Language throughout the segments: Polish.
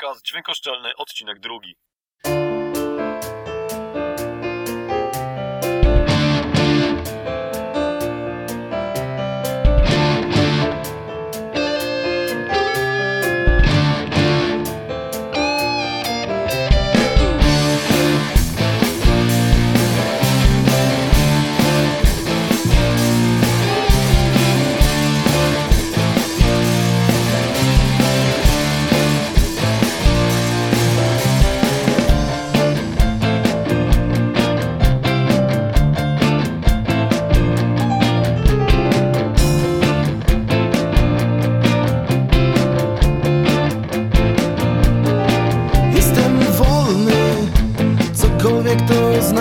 Podcast Dźwiękoszczelny, odcinek drugi.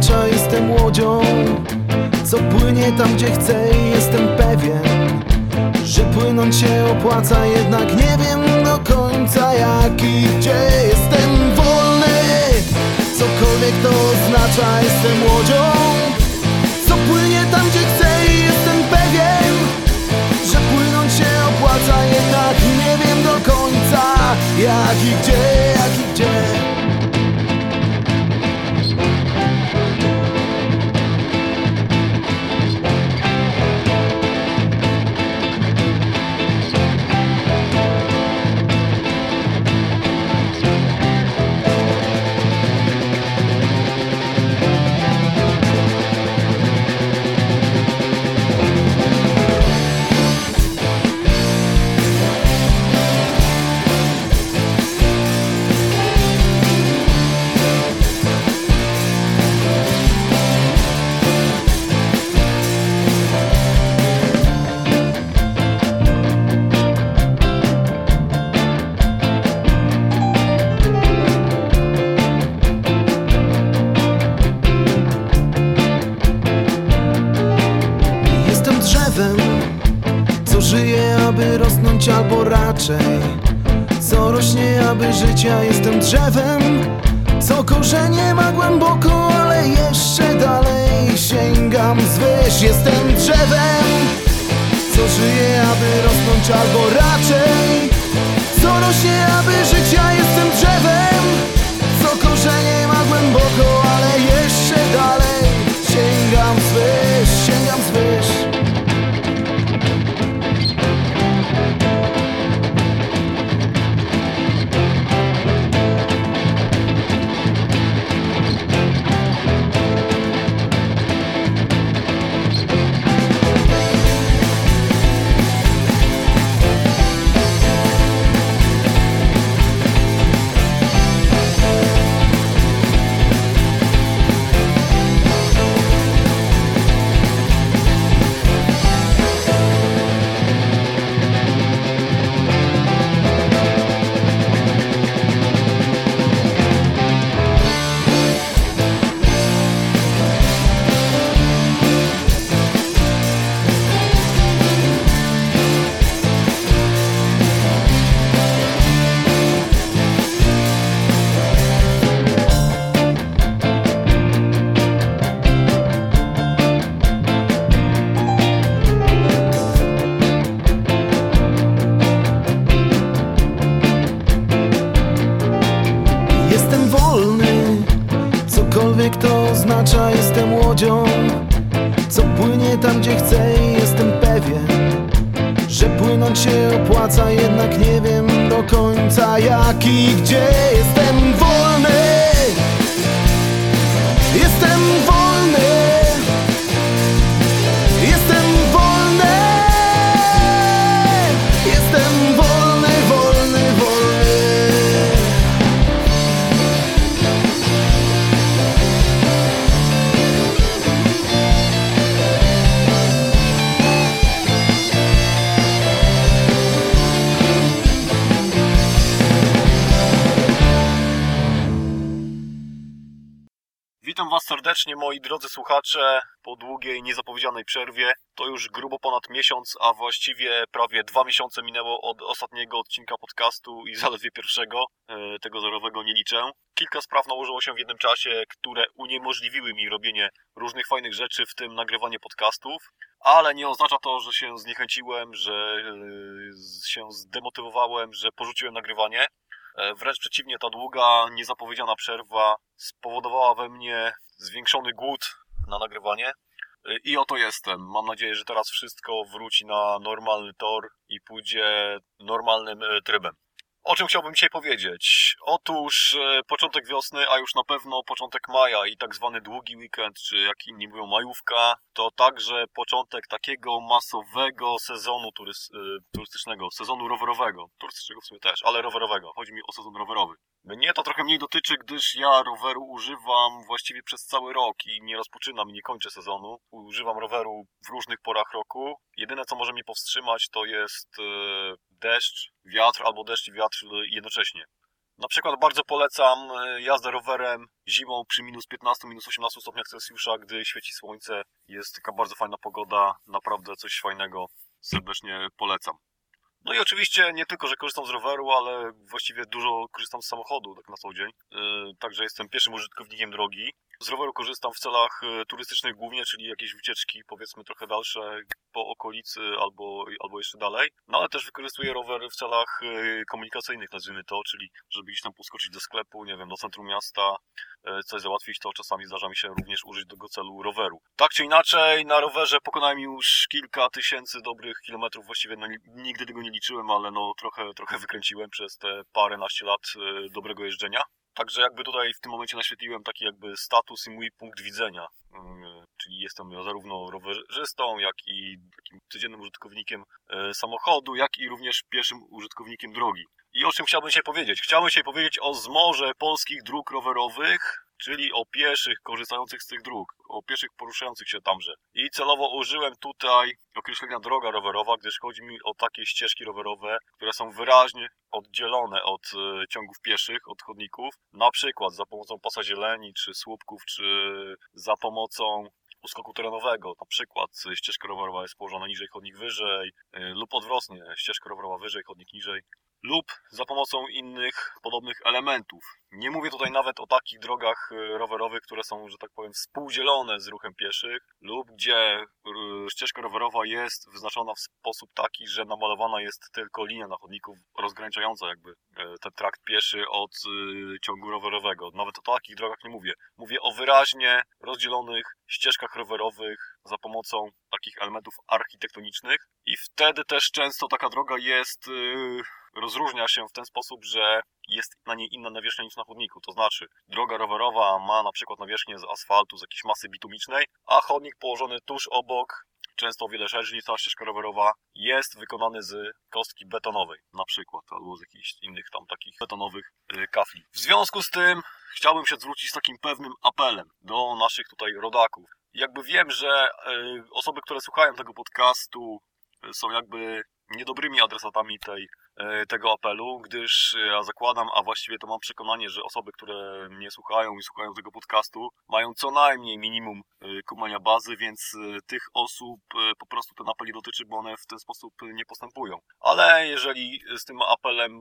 Oznacza, jestem łodzią, co płynie tam gdzie chcę i jestem pewien, że płynąć się opłaca, jednak nie wiem do końca jak i gdzie. Jestem wolny, cokolwiek to oznacza, jestem łodzią, co płynie tam gdzie chcę i jestem pewien, że płynąć się opłaca, jednak nie wiem do końca jak i gdzie. Co żyje, aby rosnąć albo raczej. Co rośnie, aby żyć, ja jestem drzewem. Co korzenie ma głęboko, ale jeszcze dalej sięgam zwyż Jestem drzewem, co żyje, aby rosnąć albo raczej. Co rośnie, aby żyć, ja jestem końca jak serdecznie, moi drodzy słuchacze, po długiej, niezapowiedzianej przerwie. To już grubo ponad miesiąc, a właściwie prawie dwa miesiące minęło od ostatniego odcinka podcastu i zaledwie pierwszego, e, tego zerowego nie liczę. Kilka spraw nałożyło się w jednym czasie, które uniemożliwiły mi robienie różnych fajnych rzeczy, w tym nagrywanie podcastów. Ale nie oznacza to, że się zniechęciłem, że e, się zdemotywowałem, że porzuciłem nagrywanie. E, Wręcz przeciwnie, ta długa, niezapowiedziana przerwa spowodowała we mnie zwiększony głód na nagrywanie. E, I oto jestem. Mam nadzieję, że teraz wszystko wróci na normalny tor i pójdzie normalnym e, trybem. O czym chciałbym dzisiaj powiedzieć? Otóż e, początek wiosny, a już na pewno początek maja i tak zwany długi weekend, czy jak inni mówią majówka, to także początek takiego masowego sezonu turys, e, turystycznego, sezonu rowerowego. Turystycznego w sumie też, ale rowerowego. Chodzi mi o sezon rowerowy. Mnie to trochę mniej dotyczy, gdyż ja roweru używam właściwie przez cały rok i nie rozpoczynam i nie kończę sezonu. Używam roweru w różnych porach roku. Jedyne co może mnie powstrzymać to jest e, deszcz, wiatr albo deszcz i wiatr jednocześnie. Na przykład bardzo polecam e, jazdę rowerem zimą przy minus 15, minus 18 stopniach Celsjusza, gdy świeci słońce. Jest taka bardzo fajna pogoda, naprawdę coś fajnego. Serdecznie polecam. No i oczywiście nie tylko, że korzystam z roweru, ale właściwie dużo korzystam z samochodu tak na co dzień. Yy, Także jestem pierwszym użytkownikiem drogi. Z roweru korzystam w celach e, turystycznych głównie, czyli jakieś wycieczki powiedzmy trochę dalsze po okolicy albo, albo jeszcze dalej. No ale też wykorzystuję rower w celach e, komunikacyjnych, nazwijmy to, czyli żeby gdzieś tam poskoczyć do sklepu, nie wiem, do centrum miasta, e, coś załatwić, to czasami zdarza mi się również użyć do tego celu roweru. Tak czy inaczej, na rowerze pokonałem już kilka tysięcy dobrych kilometrów, właściwie no, nigdy tego nie liczyłem, ale no trochę, trochę wykręciłem przez te paręnaście lat e, dobrego jeżdżenia. Także jakby tutaj w tym momencie naświetliłem taki jakby status i mój punkt widzenia. Mm, Czyli jestem zarówno rowerzystą, jak i takim codziennym użytkownikiem e, samochodu, jak i również pierwszym użytkownikiem drogi. I o czym chciałbym się powiedzieć? Chciałbym się powiedzieć o zmorze polskich dróg rowerowych, czyli o pieszych korzystających z tych dróg, o pieszych poruszających się tamże. I celowo użyłem tutaj określenia droga rowerowa, gdyż chodzi mi o takie ścieżki rowerowe, które są wyraźnie oddzielone od e, ciągów pieszych, od chodników, na przykład za pomocą pasa zieleni, czy słupków, czy za pomocą uskoku terenowego. Na przykład ścieżka rowerowa jest położona niżej, chodnik wyżej, e, lub odwrotnie, ścieżka rowerowa wyżej, chodnik niżej lub za pomocą innych podobnych elementów. Nie mówię tutaj nawet o takich drogach e, rowerowych, które są, że tak powiem, współdzielone z ruchem pieszych, lub gdzie e, ścieżka rowerowa jest wyznaczona w sposób taki, że namalowana jest tylko linia na chodniku rozgraniczająca jakby e, ten trakt pieszy od ciągu rowerowego. Nawet o takich drogach nie mówię. Mówię o wyraźnie rozdzielonych ścieżkach rowerowych za pomocą takich elementów architektonicznych i wtedy też często taka droga jest rozróżnia się w ten sposób, że jest na niej inna nawierzchnia niż na chodniku. To znaczy, droga rowerowa ma na przykład nawierzchnię z asfaltu, z jakiejś masy bitumicznej, a chodnik położony tuż obok, często o wiele szerszy niż ta ścieżka rowerowa, jest wykonany z kostki betonowej, na przykład, albo z jakichś innych tam takich betonowych y, kafli. W związku z tym chciałbym się zwrócić z takim pewnym apelem do naszych tutaj rodaków. Jakby wiem, że y, osoby, które słuchają tego podcastu, y, są jakby niedobrymi adresatami tej, tego apelu, gdyż ja zakładam, a właściwie to mam przekonanie, że osoby, które mnie słuchają i słuchają tego podcastu, mają co najmniej minimum e, kumania bazy, więc e, tych osób po prostu ten apel nie dotyczy, bo one w ten sposób nie postępują. Ale jeżeli z tym apelem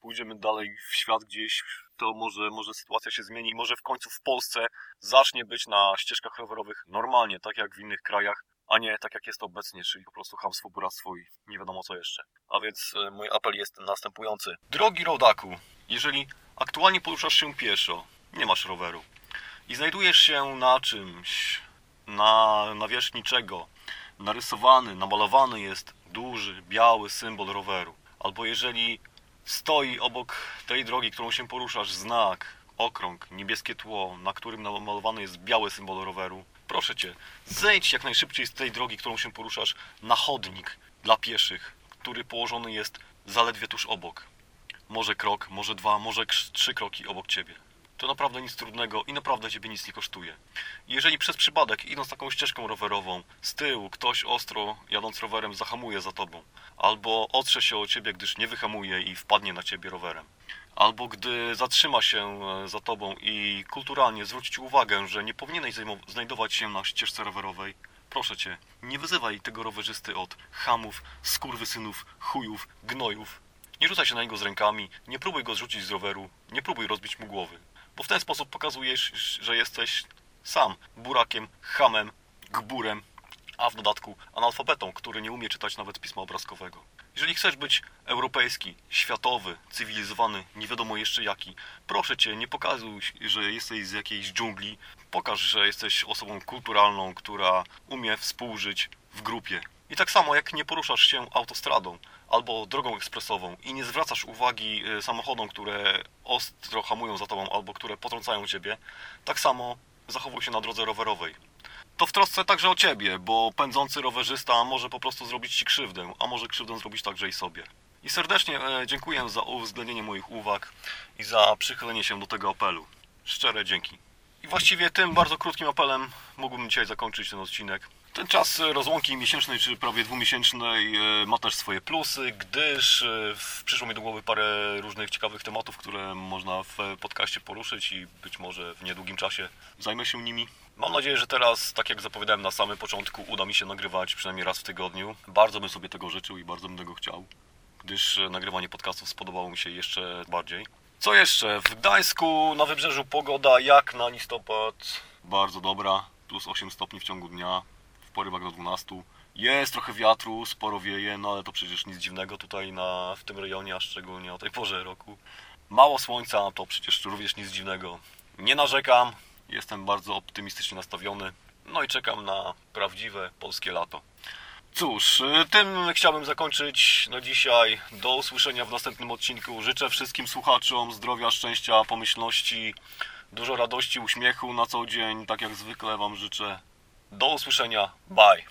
pójdziemy dalej w świat gdzieś, to może, może sytuacja się zmieni i może w końcu w Polsce zacznie być na ścieżkach rowerowych normalnie, tak jak w innych krajach, a nie tak jak jest obecnie, czyli po prostu hamstwo, buractwo i nie wiadomo co jeszcze. A więc e, mój apel jest następujący. Drogi rodaku, jeżeli aktualnie poruszasz się pieszo, nie masz roweru i znajdujesz się na czymś, na nawierzchni czego narysowany, namalowany jest duży, biały symbol roweru, albo jeżeli stoi obok tej drogi, którą się poruszasz, znak, okrąg, niebieskie tło, na którym namalowany jest biały symbol roweru, Proszę cię, zejdź jak najszybciej z tej drogi, którą się poruszasz, na chodnik dla pieszych, który położony jest zaledwie tuż obok. Może krok, może dwa, może trzy kroki obok ciebie. To naprawdę nic trudnego i naprawdę ciebie nic nie kosztuje. Jeżeli przez przypadek, idąc taką ścieżką rowerową, z tyłu ktoś ostro jadąc rowerem zahamuje za tobą, albo otrze się o ciebie, gdyż nie wyhamuje i wpadnie na ciebie rowerem, albo gdy zatrzyma się e, za tobą i kulturalnie zwróci ci uwagę, że nie powinieneś znajdować się na ścieżce rowerowej, proszę cię, nie wyzywaj tego rowerzysty od hamów, skurwysynów, chujów, gnojów. Nie rzucaj się na niego z rękami, nie próbuj go zrzucić z roweru, nie próbuj rozbić mu głowy. Bo w ten sposób pokazujesz, że jesteś sam burakiem, hamem, gburem, a w dodatku analfabetą, który nie umie czytać nawet pisma obrazkowego. Jeżeli chcesz być europejski, światowy, cywilizowany, nie wiadomo jeszcze jaki, proszę cię, nie pokazuj, że jesteś z jakiejś dżungli. Pokaż, że jesteś osobą kulturalną, która umie współżyć w grupie. I tak samo jak nie poruszasz się autostradą albo drogą ekspresową i nie zwracasz uwagi y, samochodom, które ostro hamują za tobą albo które potrącają ciebie, tak samo zachowuj się na drodze rowerowej. To w trosce także o ciebie, bo pędzący rowerzysta może po prostu zrobić ci krzywdę, a może krzywdę zrobić także i sobie. I serdecznie e, dziękuję za uwzględnienie moich uwag i za przychylenie się do tego apelu. Szczere dzięki. I właściwie tym bardzo krótkim apelem mógłbym dzisiaj zakończyć ten odcinek. Ten czas rozłąki miesięcznej czy prawie dwumiesięcznej e, ma też swoje plusy, gdyż e, przyszło mi do głowy parę różnych ciekawych tematów, które można w podcaście poruszyć i być może w niedługim czasie zajmę się nimi. Mam nadzieję, że teraz, tak jak zapowiadałem na samym początku, uda mi się nagrywać przynajmniej raz w tygodniu. Bardzo bym sobie tego życzył i bardzo bym tego chciał, gdyż e, nagrywanie podcastów spodobało mi się jeszcze bardziej. Co jeszcze? W Gdańsku na wybrzeżu pogoda jak na listopad. Bardzo dobra, plus 8 stopni w ciągu dnia, porywach do 12. Jest trochę wiatru, sporo wieje, no ale to przecież nic dziwnego tutaj na, w tym rejonie, a szczególnie o tej porze roku. Mało słońca, to przecież również nic dziwnego. Nie narzekam, jestem bardzo optymistycznie nastawiony, no i czekam na prawdziwe polskie lato. Cóż, y, tym chciałbym zakończyć na dzisiaj. Do usłyszenia w następnym odcinku. Życzę wszystkim słuchaczom zdrowia, szczęścia, pomyślności, dużo radości, uśmiechu na co dzień. Tak jak zwykle Wam życzę. Do usłyszenia. Bye.